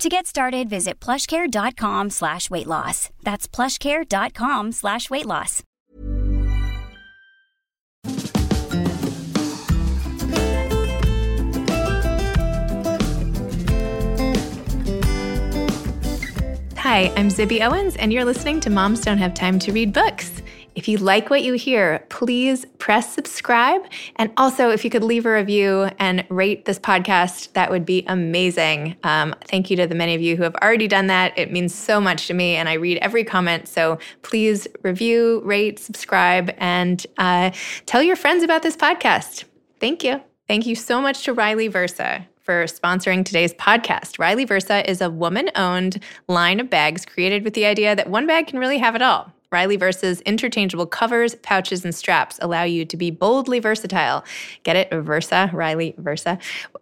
To get started, visit plushcare.com slash weight loss. That's plushcare.com slash weight loss. Hi, I'm Zibby Owens, and you're listening to Moms Don't Have Time to Read Books. If you like what you hear, please press subscribe. And also, if you could leave a review and rate this podcast, that would be amazing. Um, thank you to the many of you who have already done that. It means so much to me, and I read every comment. So please review, rate, subscribe, and uh, tell your friends about this podcast. Thank you. Thank you so much to Riley Versa for sponsoring today's podcast. Riley Versa is a woman owned line of bags created with the idea that one bag can really have it all. Riley Versa's interchangeable covers, pouches, and straps allow you to be boldly versatile. Get it? Versa, Riley Versa.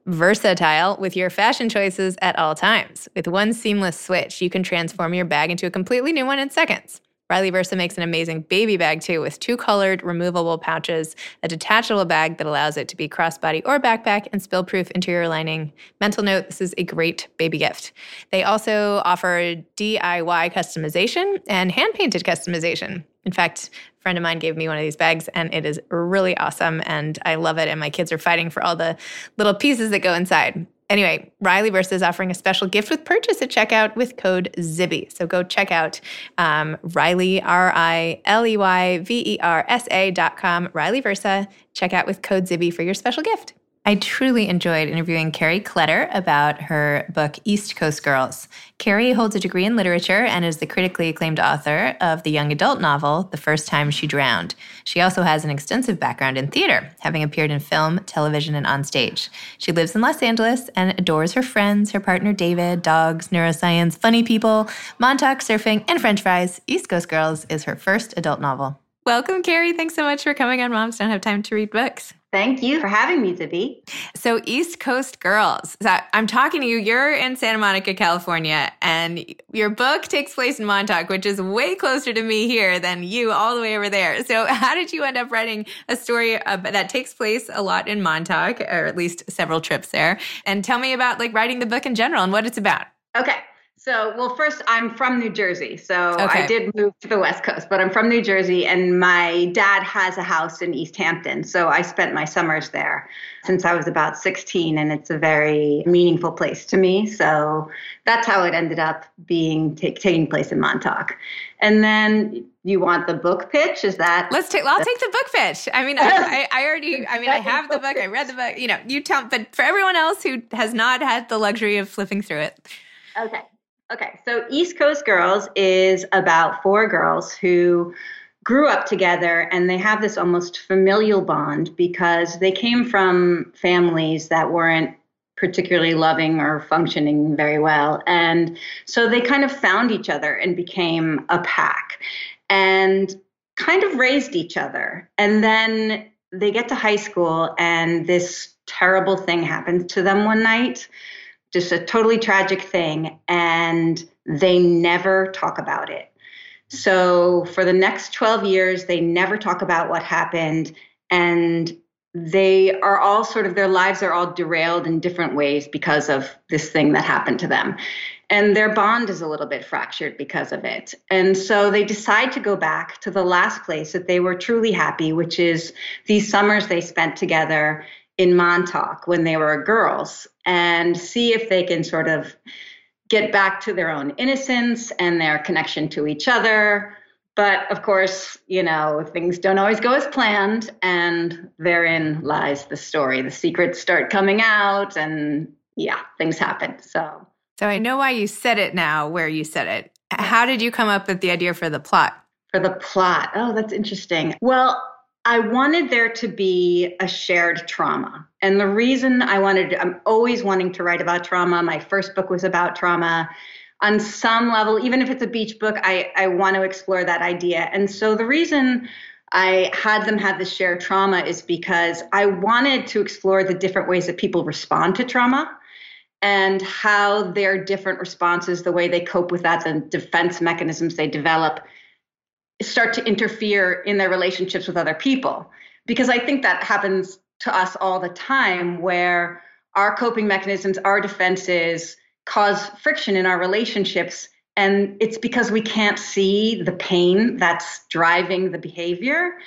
Versatile with your fashion choices at all times. With one seamless switch, you can transform your bag into a completely new one in seconds. Riley Versa makes an amazing baby bag too, with two colored removable pouches, a detachable bag that allows it to be crossbody or backpack, and spill proof interior lining. Mental note this is a great baby gift. They also offer DIY customization and hand painted customization. In fact, a friend of mine gave me one of these bags and it is really awesome and I love it. And my kids are fighting for all the little pieces that go inside. Anyway, Riley Versa is offering a special gift with purchase at checkout with code ZIBBY. So go check out um, Riley, R I L E Y V E R S A dot com, Riley Versa. Check out with code ZIBBY for your special gift. I truly enjoyed interviewing Kerry Kletter about her book East Coast Girls. Kerry holds a degree in literature and is the critically acclaimed author of the young adult novel The First Time She Drowned. She also has an extensive background in theater, having appeared in film, television, and on stage. She lives in Los Angeles and adores her friends, her partner David, dogs, neuroscience, funny people, Montauk, surfing, and french fries. East Coast Girls is her first adult novel. Welcome, Carrie. Thanks so much for coming on Moms Don't Have Time to Read Books. Thank you for having me, Zibby. So, East Coast Girls. So I'm talking to you. You're in Santa Monica, California, and your book takes place in Montauk, which is way closer to me here than you all the way over there. So, how did you end up writing a story that takes place a lot in Montauk, or at least several trips there? And tell me about like writing the book in general and what it's about. Okay. So, well, first, I'm from New Jersey. So Okay. I did move to the West Coast, but I'm from New Jersey, and my dad has a house in East Hampton. So I spent my summers there since I was about 16, and it's a very meaningful place to me. So that's how it ended up being ta- taking place in Montauk. And then you want the book pitch? Is that? Let's take. I'll take the book pitch. I mean, I, I, I already. I mean, I have the book. I read the book. You know, you tell. But for everyone else who has not had the luxury of flipping through it, Okay. Okay, so East Coast Girls is about four girls who grew up together and they have this almost familial bond because they came from families that weren't particularly loving or functioning very well. And so they kind of found each other and became a pack and kind of raised each other. And then they get to high school and this terrible thing happens to them one night just a totally tragic thing, and they never talk about it. So for the next 12 years, they never talk about what happened, and they are all sort of their lives are all derailed in different ways because of this thing that happened to them. And their bond is a little bit fractured because of it. And so they decide to go back to the last place that they were truly happy, which is these summers they spent together in Montauk when they were girls and see if they can sort of get back to their own innocence and their connection to each other. But of course, you know, things don't always go as planned, and therein lies the story. The secrets start coming out, and yeah, things happen. So, so I know why you said it now, where you said it. How did you come up with the idea for the plot? For the plot. Oh, that's interesting. Well, I wanted there to be a shared trauma. And the reason I wanted, I'm always wanting to write about trauma. My first book was about trauma. On some level, even if it's a beach book, I, I want to explore that idea. And so the reason I had them have this shared trauma is because I wanted to explore the different ways that people respond to trauma and how their different responses, the way they cope with that, the defense mechanisms they develop, start to interfere in their relationships with other people. Because I think that happens to us all the time where our coping mechanisms, our defenses cause friction in our relationships. And it's because we can't see the pain that's driving the behavior.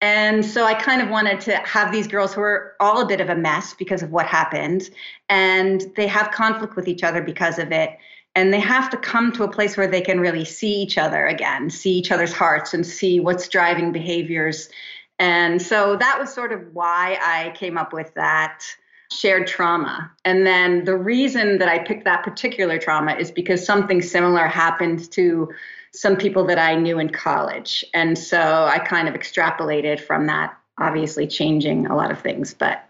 And so I kind of wanted to have these girls who are all a bit of a mess because of what happened, and they have conflict with each other because of it and they have to come to a place where they can really see each other again, see each other's hearts, and see what's driving behaviors. And so that was sort of why I came up with that shared trauma. And then the reason that I picked that particular trauma is because something similar happened to some people that I knew in college. And so I kind of extrapolated from that, obviously changing a lot of things. But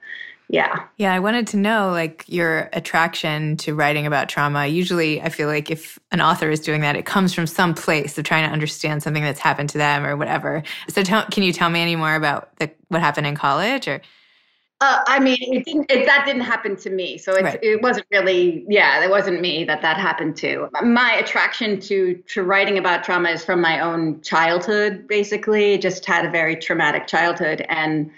yeah. Yeah, I wanted to know like your attraction to writing about trauma. Usually, I feel like if an author is doing that, it comes from some place of trying to understand something that's happened to them or whatever. So, tell, can you tell me any more about the, what happened in college or? Uh, I mean, it didn't. It, that didn't happen to me, so right. it wasn't really. Yeah, it wasn't me that that happened to. My attraction to to writing about trauma is from my own childhood. Basically, just had a very traumatic childhood, and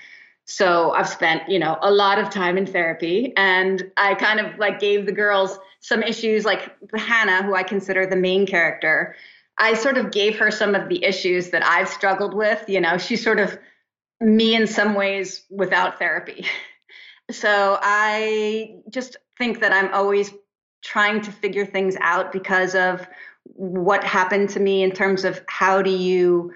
so I've spent, you know, a lot of time in therapy and I kind of like gave the girls some issues like Hannah, who I consider the main character. I sort of gave her some of the issues that I've struggled with. You know, she's sort of me in some ways without therapy. So I just think that I'm always trying to figure things out because of what happened to me in terms of how do you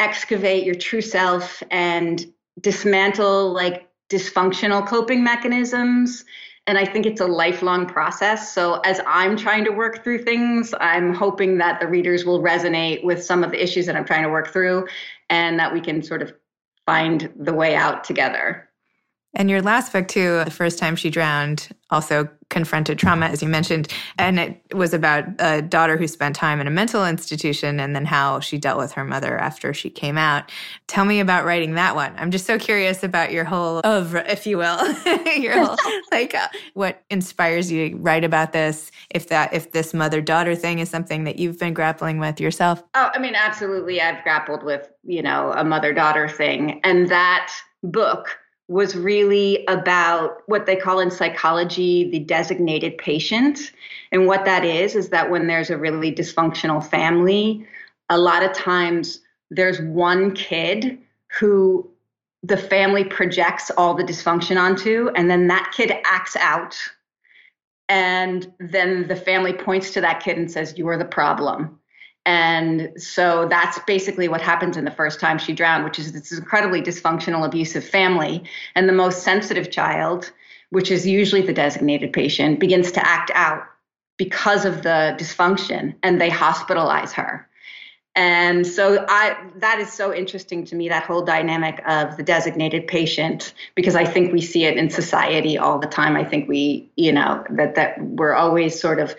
excavate your true self and dismantle like dysfunctional coping mechanisms. And I think it's a lifelong process. So, as I'm trying to work through things, I'm hoping that the readers will resonate with some of the issues that I'm trying to work through and that we can sort of find the way out together. And your last book, too, The First Time She Drowned, also confronted trauma, as you mentioned. And it was about a daughter who spent time in a mental institution and then how she dealt with her mother after she came out. Tell me about writing that one. I'm just so curious about your whole oeuvre, if you will, your whole, like uh, what inspires you to write about this, if that, if this mother daughter thing is something that you've been grappling with yourself. Oh, I mean, absolutely. I've grappled with, you know, a mother daughter thing. And that book, was really about what they call in psychology the designated patient. And what that is, is that when there's a really dysfunctional family, a lot of times there's one kid who the family projects all the dysfunction onto, and then that kid acts out. And then the family points to that kid and says, You are the problem. And so that's basically what happens in the first time she drowned, which is this incredibly dysfunctional, abusive family. And the most sensitive child, which is usually the designated patient, begins to act out because of the dysfunction and they hospitalize her. And so I that is so interesting to me that whole dynamic of the designated patient because I think we see it in society all the time. I think we, you know, that that we're always sort of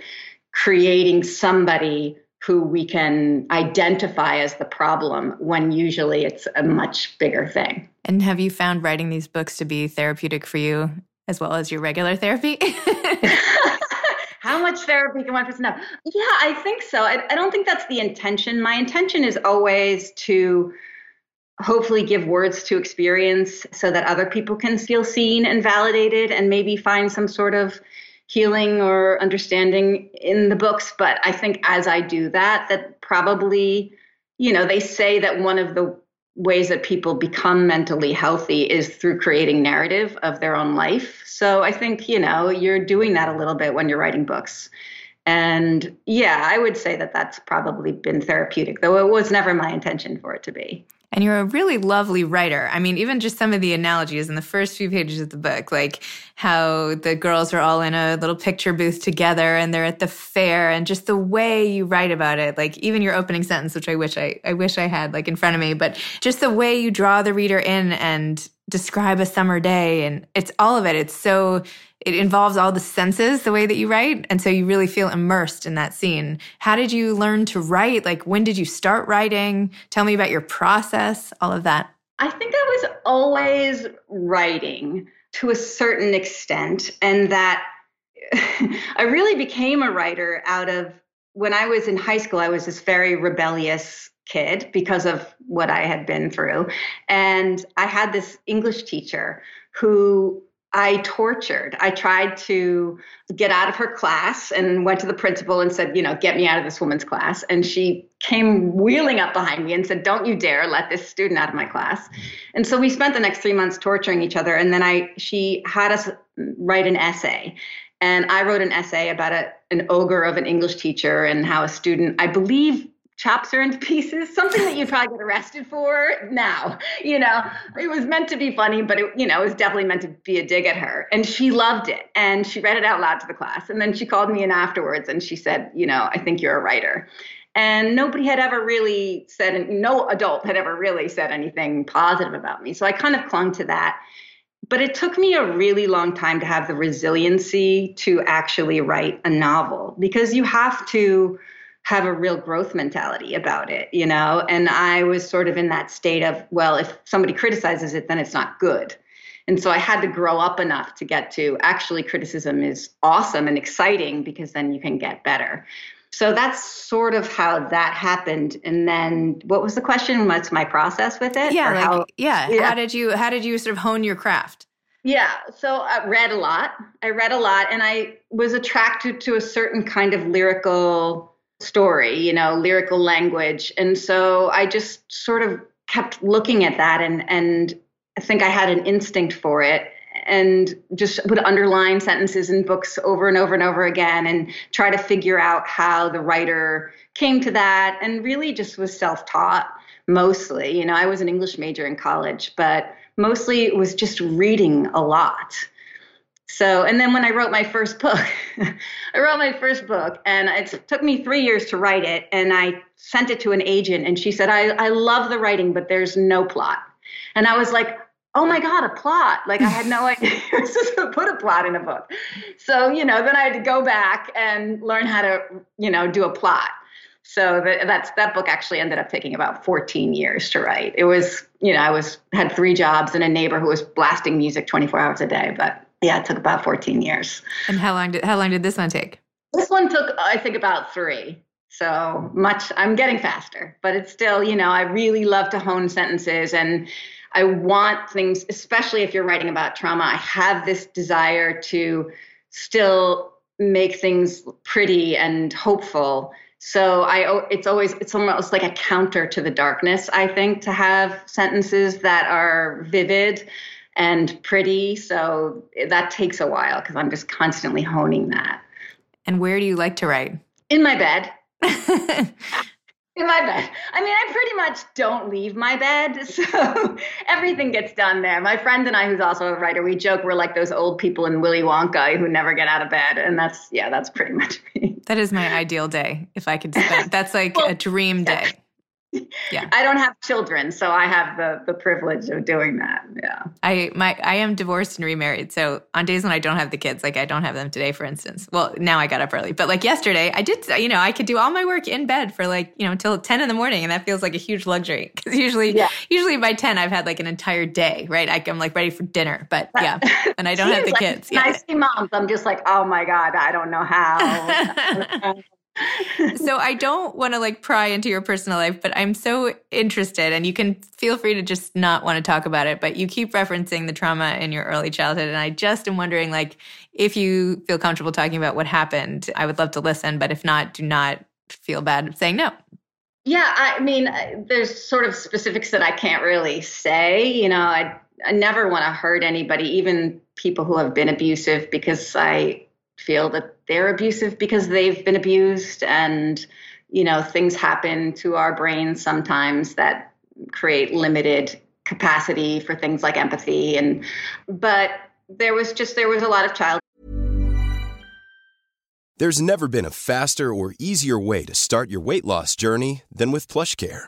creating somebody who we can identify as the problem when usually it's a much bigger thing. And have you found writing these books to be therapeutic for you as well as your regular therapy? How much therapy can one person have? Yeah, I think so. I, I don't think that's the intention. My intention is always to hopefully give words to experience so that other people can feel seen and validated and maybe find some sort of healing or understanding in the books but i think as i do that that probably you know they say that one of the ways that people become mentally healthy is through creating narrative of their own life. So I think, you know, you're doing that a little bit when you're writing books. And yeah, I would say that that's probably been therapeutic, though it was never my intention for it to be. And you're a really lovely writer. I mean, even just some of the analogies in the first few pages of the book, like how the girls are all in a little picture booth together and they're at the fair and just the way you write about it, like even your opening sentence, which I wish I, I wish I had like in front of me, but just the way you draw the reader in and describe a summer day and it's all of it. It's so it involves all the senses the way that you write and so you really feel immersed in that scene. How did you learn to write? Like when did you start writing? Tell me about your process all of that. I think i was always writing to a certain extent and that i really became a writer out of when i was in high school i was this very rebellious kid because of what i had been through and i had this english teacher who I tortured. I tried to get out of her class and went to the principal and said, you know, get me out of this woman's class. And she came wheeling up behind me and said, don't you dare let this student out of my class. And so we spent the next three months torturing each other. And then I, she had us write an essay. And I wrote an essay about a, an ogre of an English teacher and how a student, I believe, chops her into pieces, something that you'd probably get arrested for now. You know, it was meant to be funny, but it, you know, it was definitely meant to be a dig at her. And she loved it. And she read it out loud to the class. And then she called me in afterwards and she said, you know, I think you're a writer. And nobody had ever really said, no adult had ever really said anything positive about me. So I kind of clung to that. But it took me a really long time to have the resiliency to actually write a novel because you have to have a real growth mentality about it, you know? And I was sort of in that state of, well, if somebody criticizes it, then it's not good. And so I had to grow up enough to get to actually criticism is awesome and exciting because then you can get better. So that's sort of how that happened. And then what was the question? What's my process with it? Yeah, like, how, yeah. yeah. How did you how did you sort of hone your craft? Yeah, so I read a lot. I read a lot and I was attracted to a certain kind of lyrical story, you know, lyrical language. And so I just sort of kept looking at that and and I think I had an instinct for it and just would underline sentences in books over and over and over again and try to figure out how the writer came to that and really just was self-taught mostly. You know, I was an English major in college, but mostly it was just reading a lot. So, and then when I wrote my first book, I wrote my first book and it took me three years to write it. And I sent it to an agent and she said, I, I love the writing, but there's no plot. And I was like, oh my God, a plot. Like I had no idea to put a plot in a book. So, you know, then I had to go back and learn how to, you know, do a plot. So that, that's that book actually ended up taking about 14 years to write. It was, you know, I was had three jobs and a neighbor who was blasting music 24 hours a day, but yeah, it took about 14 years. And how long did how long did this one take? This one took I think about 3. So much I'm getting faster, but it's still, you know, I really love to hone sentences and I want things especially if you're writing about trauma, I have this desire to still make things pretty and hopeful. So I it's always it's almost like a counter to the darkness, I think, to have sentences that are vivid and pretty. So that takes a while because I'm just constantly honing that. And where do you like to write? In my bed. in my bed. I mean, I pretty much don't leave my bed, so everything gets done there. My friend and I, who's also a writer, we joke we're like those old people in Willy Wonka who never get out of bed, and that's yeah, that's pretty much me. That is my ideal day if I could spend. That's like well, a dream day yeah. I don't have children, so I have the the privilege of doing that. Yeah. I my I am divorced and remarried. So on days when I don't have the kids, like I don't have them today, for instance. Well, now I got up early, but like yesterday, I did. You know, I could do all my work in bed for like you know until ten in the morning, and that feels like a huge luxury because usually, yeah. usually by ten, I've had like an entire day. Right, I, am like ready for dinner. But yeah, and I don't have the like, kids. Yeah. I see moms. I'm just like, oh my god, I don't know how. so I don't want to like pry into your personal life, but I'm so interested and you can feel free to just not want to talk about it, but you keep referencing the trauma in your early childhood and I just am wondering like if you feel comfortable talking about what happened, I would love to listen, but if not, do not feel bad saying no. Yeah, I mean, uh, there's sort of specifics that I can't really say, you know, I I never want to hurt anybody, even people who have been abusive because I feel that they're abusive because they've been abused and you know things happen to our brains sometimes that create limited capacity for things like empathy and but there was just there was a lot of child. There's never been a faster or easier way to start your weight loss journey than with PlushCare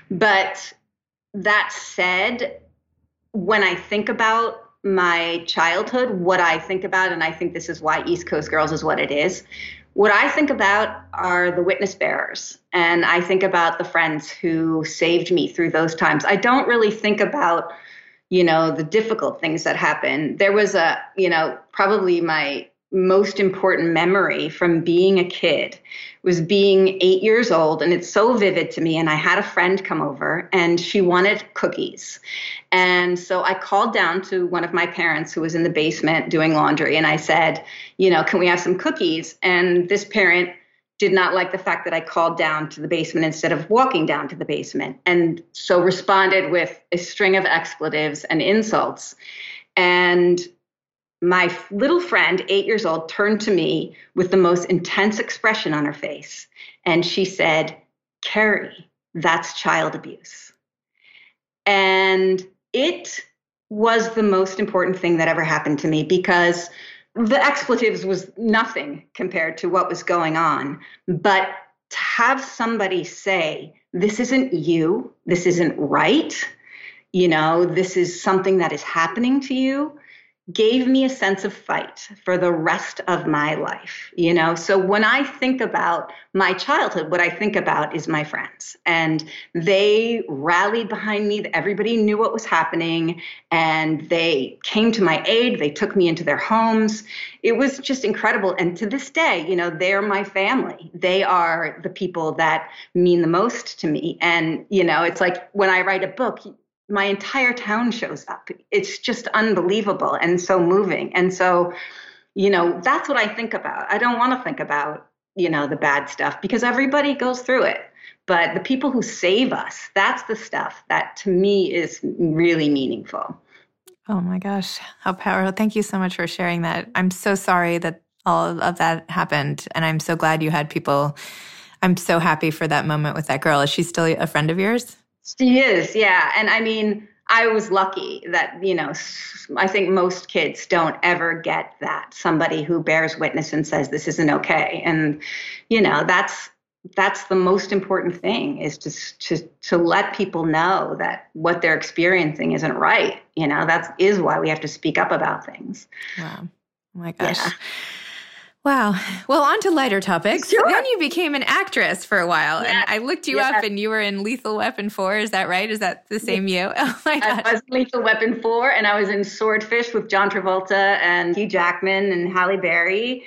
but that said, when I think about my childhood, what I think about, and I think this is why East Coast Girls is what it is, what I think about are the witness bearers. And I think about the friends who saved me through those times. I don't really think about, you know, the difficult things that happened. There was a, you know, probably my most important memory from being a kid was being eight years old and it's so vivid to me and i had a friend come over and she wanted cookies. And so i called down to one of my parents who was in the basement doing laundry and i said you know can we have some cookies? And this parent did not like the fact that i called down to the basement instead of walking down to the basement and so responded with a string of expletives and insults. And my little friend, eight years old, turned to me with the most intense expression on her face. And she said, Kerry, that's child abuse. And it was the most important thing that ever happened to me because the expletives was nothing compared to what was going on. But to have somebody say, this isn't you, this isn't right, you know, this is something that is happening to you gave me a sense of fight for the rest of my life you know? So when i think about my childhood what i think about is my friends. And they rallied behind me. Everybody knew what was happening. And they came to my aid. They took me into their homes. It was just incredible. And to this day you know they're my family. They are the people that mean the most to me. And you know it's like when i write a book my entire town shows up. It's just unbelievable and so moving. And so, you know, that's what I think about. I don't want to think about you know, the bad stuff because everybody goes through it. But the people who save us, that's the stuff that to me is really meaningful. Oh my gosh, how powerful. Thank you so much for sharing that. I'm so sorry that all of that happened. And I'm so glad you had people. I'm so happy for that moment with that girl. Is she still a friend of yours? She is, yeah. And I mean, I was lucky that, you know, I think most kids don't ever get that somebody who bears witness and says this isn't okay. And, you know, that's that's the most important thing is to to to let people know that what they're experiencing isn't right. You know, that's is why we have to speak up about things. Wow. Oh my gosh. Yeah. Wow. Well, on to lighter topics. Sure. Then you became an actress for a while. Yeah. And I looked you yeah. up and you were in Lethal Weapon 4. Is that right? Is that the same you? Oh my gosh. I was Lethal Weapon 4 and I was in Swordfish with John Travolta and Hugh Jackman and Halle Berry.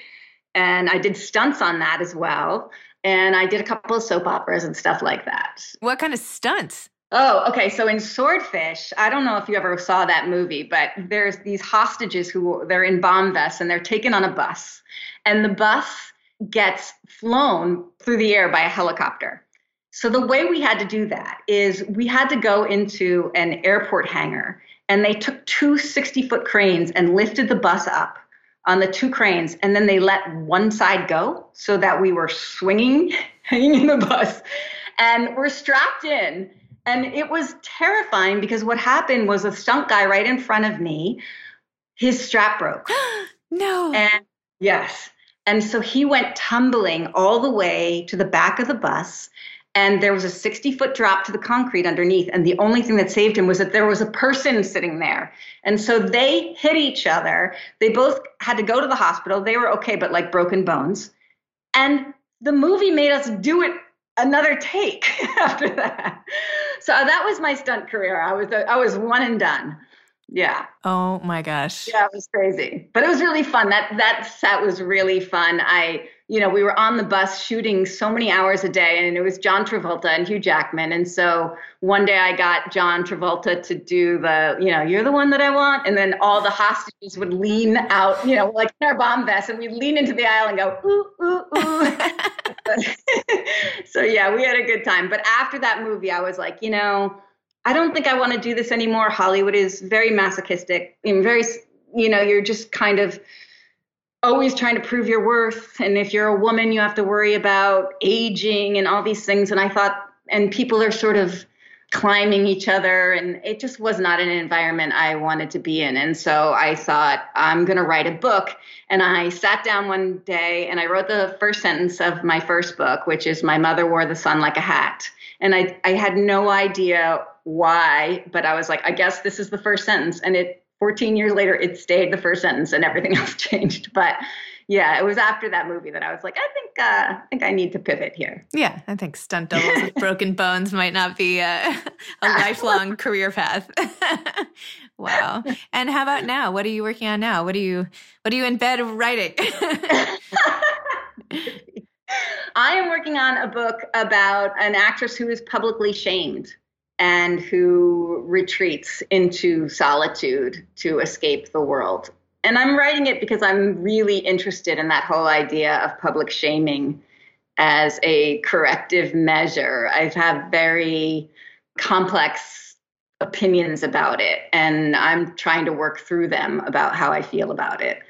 And I did stunts on that as well. And I did a couple of soap operas and stuff like that. What kind of stunts? Oh, okay. So in Swordfish, I don't know if you ever saw that movie, but there's these hostages who they're in bomb vests and they're taken on a bus and the bus gets flown through the air by a helicopter. So the way we had to do that is we had to go into an airport hangar and they took two 60 foot cranes and lifted the bus up on the two cranes and then they let one side go so that we were swinging hanging in the bus and we're strapped in and it was terrifying because what happened was a stunt guy right in front of me his strap broke no and yes and so he went tumbling all the way to the back of the bus. And there was a 60 foot drop to the concrete underneath. And the only thing that saved him was that there was a person sitting there. And so they hit each other. They both had to go to the hospital. They were okay, but like broken bones. And the movie made us do it another take after that. So that was my stunt career. I was I was one and done. Yeah. Oh my gosh. Yeah, it was crazy. But it was really fun. That that set was really fun. I, you know, we were on the bus shooting so many hours a day and it was John Travolta and Hugh Jackman. And so one day I got John Travolta to do the, you know, you're the one that I want. And then all the hostages would lean out, you know, like in our bomb vests and we'd lean into the aisle and go, ooh, ooh, ooh. so yeah, we had a good time. But after that movie, I was like, you know, I don't think I want to do this anymore. Hollywood is very masochistic and very, you know, you're just kind of always trying to prove your worth. And if you're a woman, you have to worry about aging and all these things. And I thought, and people are sort of climbing each other. And it just was not an environment I wanted to be in. And so I thought, I'm going to write a book. And I sat down one day and I wrote the first sentence of my first book, which is My Mother Wore the Sun Like a Hat. And I, I had no idea why, but I was like, I guess this is the first sentence. And it 14 years later, it stayed the first sentence and everything else changed. But yeah, it was after that movie that I was like, I think uh, I think I need to pivot here. Yeah, I think stunt doubles with broken bones might not be a, a lifelong career path. wow. And how about now? What are you working on now? What are you What are you in bed writing? I am working on a book about an actress who is publicly shamed and who retreats into solitude to escape the world. And I'm writing it because I'm really interested in that whole idea of public shaming as a corrective measure. I've very complex opinions about it, and I'm trying to work through them about how I feel about it.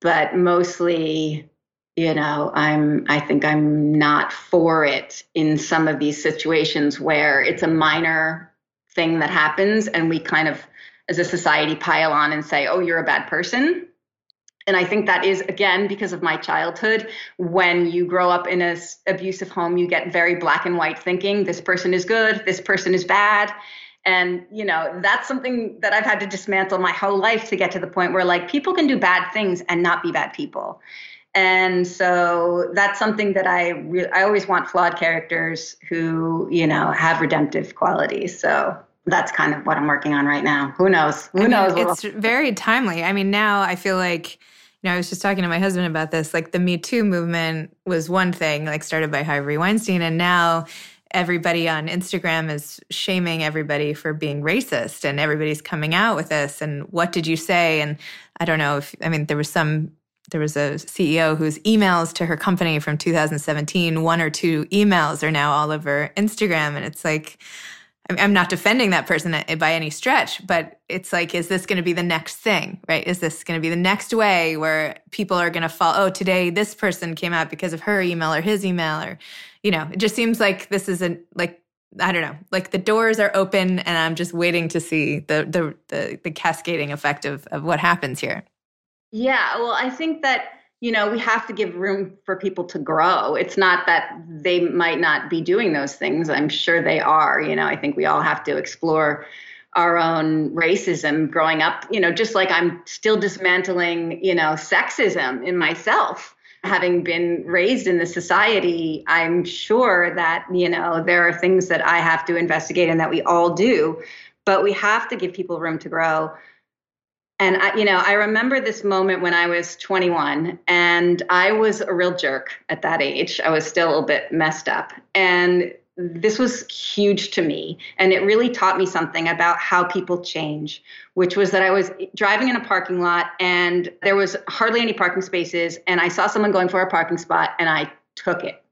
But mostly, you know i'm i think i'm not for it in some of these situations where it's a minor thing that happens and we kind of as a society pile on and say oh you're a bad person. And i think that is again because of my childhood when you grow up in a abusive home you get very black and white thinking this person is good this person is bad. And you know that's something that i've had to dismantle my whole life to get to the point where like people can do bad things and not be bad people. And so that's something that I re- I always want flawed characters who you know have redemptive qualities. So that's kind of what I'm working on right now. Who knows? Who I mean, knows? It's very timely. I mean, now I feel like you know I was just talking to my husband about this. Like the Me Too movement was one thing, like started by Harvey Weinstein, and now everybody on Instagram is shaming everybody for being racist, and everybody's coming out with this. And what did you say? And I don't know if I mean there was some there was a CEO whose emails to her company from 2017, one or two emails are now all over Instagram. And it's like, I'm not defending that person by any stretch, but it's like, is this going to be the next thing, right? Is this going to be the next way where people are going to fall? Oh, today this person came out because of her email or his email, or, you know, it just seems like this is a, like, I don't know, like the doors are open and I'm just waiting to see the, the, the, the cascading effect of, of what happens here. Yeah, well, I think that you know, we have to give room for people to grow. It's not that they might not be doing those things. I'm sure they are. You know, I think we all have to explore our own racism growing up, you know, just like I'm still dismantling, you know, sexism in myself. Having been raised in this society, I'm sure that, you know, there are things that I have to investigate and that we all do, but we have to give people room to grow and I, you know, I remember this moment when I was 21 and I was a real jerk at that age. I was still a bit messed up. And this was huge to me. And it really taught me something about how people change, which was that I was driving in a parking lot and there was hardly any parking spaces. And I saw someone going for a parking spot and I took it.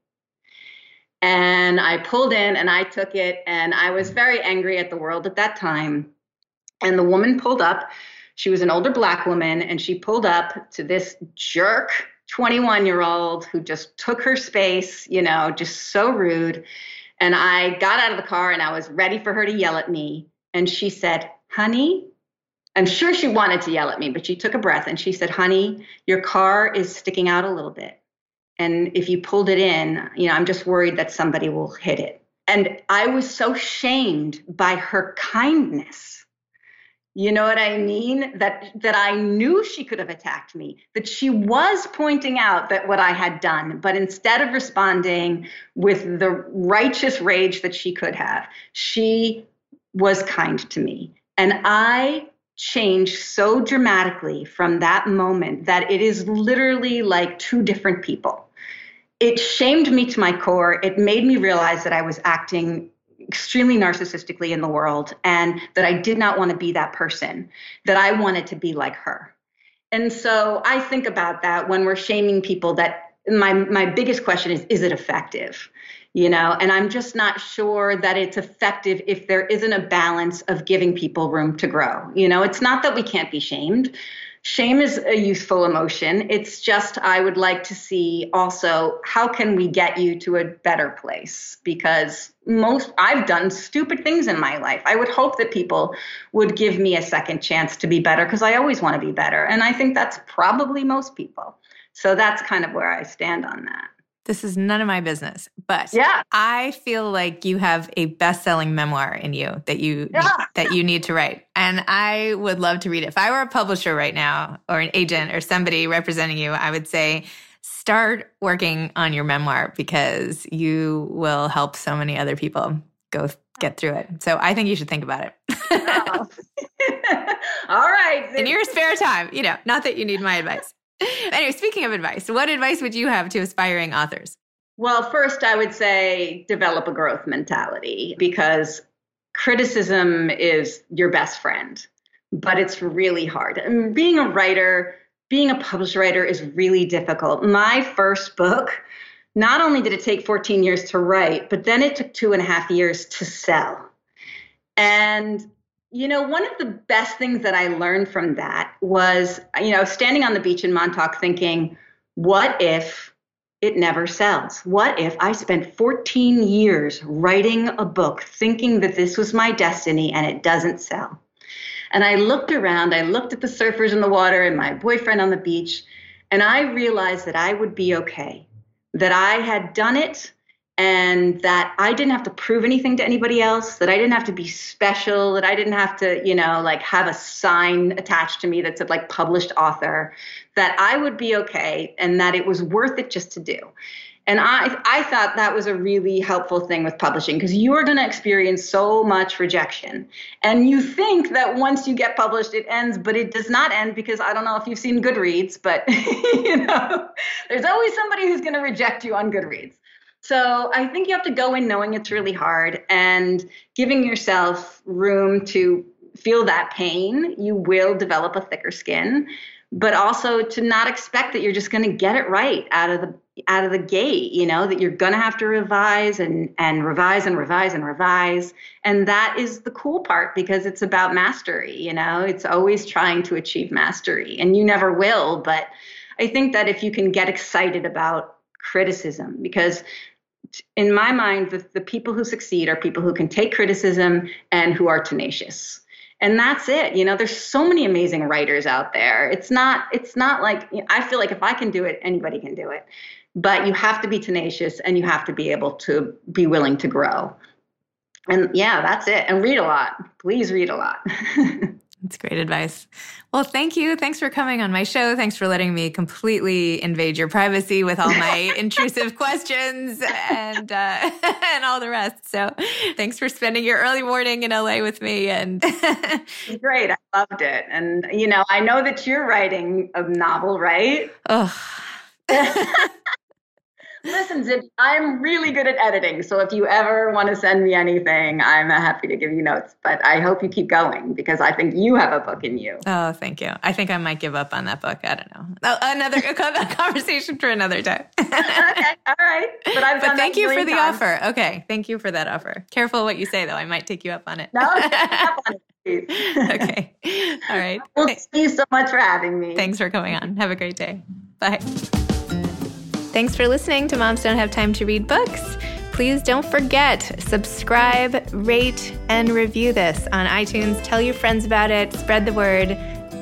And I pulled in and I took it. And I was very angry at the world at that time. And the woman pulled up she was an older black woman and she pulled up to this jerk 21 year old who just took her space, you know, just so rude. And I got out of the car and I was ready for her to yell at me. And she said, Honey, I'm sure she wanted to yell at me, but she took a breath and she said, Honey, your car is sticking out a little bit. And if you pulled it in, you know, I'm just worried that somebody will hit it. And I was so shamed by her kindness you know what I mean? That that I knew she could have attacked me, that she was pointing out that what I had done, but instead of responding with the righteous rage that she could have, she was kind to me. And I changed so dramatically from that moment that it is literally like two different people. It shamed me to my core. It made me realize that I was acting extremely narcissistically in the world and that I did not want to be that person, that I wanted to be like her. And so I think about that when we're shaming people that my my biggest question is is it effective? You know, and I'm just not sure that it's effective if there isn't a balance of giving people room to grow. You know, it's not that we can't be shamed, Shame is a useful emotion. It's just, I would like to see also how can we get you to a better place? Because most, I've done stupid things in my life. I would hope that people would give me a second chance to be better because I always want to be better. And I think that's probably most people. So that's kind of where I stand on that. This is none of my business, but yeah. I feel like you have a best-selling memoir in you that you yeah. that you need to write, and I would love to read it. If I were a publisher right now, or an agent, or somebody representing you, I would say start working on your memoir because you will help so many other people go get through it. So I think you should think about it. oh. All right. In your spare time, you know, not that you need my advice. anyway, speaking of advice, what advice would you have to aspiring authors? Well, first, I would say develop a growth mentality because criticism is your best friend, but it's really hard. And being a writer, being a published writer is really difficult. My first book, not only did it take 14 years to write, but then it took two and a half years to sell. And you know, one of the best things that I learned from that was, you know, standing on the beach in Montauk thinking, what if it never sells? What if I spent 14 years writing a book thinking that this was my destiny and it doesn't sell? And I looked around, I looked at the surfers in the water and my boyfriend on the beach, and I realized that I would be okay, that I had done it and that I didn't have to prove anything to anybody else, that I didn't have to be special, that I didn't have to, you know, like have a sign attached to me that said like published author, that I would be okay and that it was worth it just to do. And I, I thought that was a really helpful thing with publishing because you are going to experience so much rejection. And you think that once you get published, it ends, but it does not end because I don't know if you've seen Goodreads, but you know, there's always somebody who's going to reject you on Goodreads. So I think you have to go in knowing it's really hard and giving yourself room to feel that pain. You will develop a thicker skin. but also to not expect that you're just going to get it right out of the out of the gate you know that you're going to have to revise and and revise and revise and revise and that is the cool part because it's about mastery you know it's always trying to achieve mastery and you never will but i think that if you can get excited about criticism because in my mind the, the people who succeed are people who can take criticism and who are tenacious. And that's it. You know there's so many amazing writers out there. It's not it's not like i feel like if i can do it anybody can do it. But you have to be tenacious and you have to be able to be willing to grow. And yeah that's it. And read a lot. Please read a lot That's great advice. Well, thank you. Thanks for coming on my show. Thanks for letting me completely invade your privacy with all my intrusive questions and uh, and all the rest. So, thanks for spending your early morning in LA with me. And great, I loved it. And you know, I know that you're writing a novel, right? Oh. Listen, Zib, I'm really good at editing. So if you ever want to send me anything, I'm happy to give you notes. But I hope you keep going because I think you have a book in you. Oh, thank you. I think I might give up on that book. I don't know. Oh, another conversation for another time. okay, all right. But I've But thank you for the times. offer. Okay, thank you for that offer. Careful what you say, though. I might take you up on it. No, up on it. okay. All right. Well, thank you so much for having me. Thanks for coming on. Have a great day. Bye. Thanks for listening to Moms Don't Have Time to Read Books. Please don't forget, subscribe, rate, and review this on iTunes. Tell your friends about it, spread the word.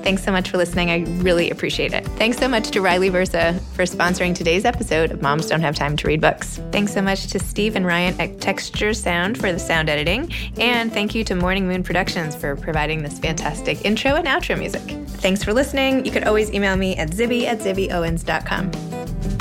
Thanks so much for listening. I really appreciate it. Thanks so much to Riley Versa for sponsoring today's episode of Moms Don't Have Time to Read Books. Thanks so much to Steve and Ryan at Texture Sound for the sound editing. And thank you to Morning Moon Productions for providing this fantastic intro and outro music. Thanks for listening. You could always email me at zibby at zibbyowens.com.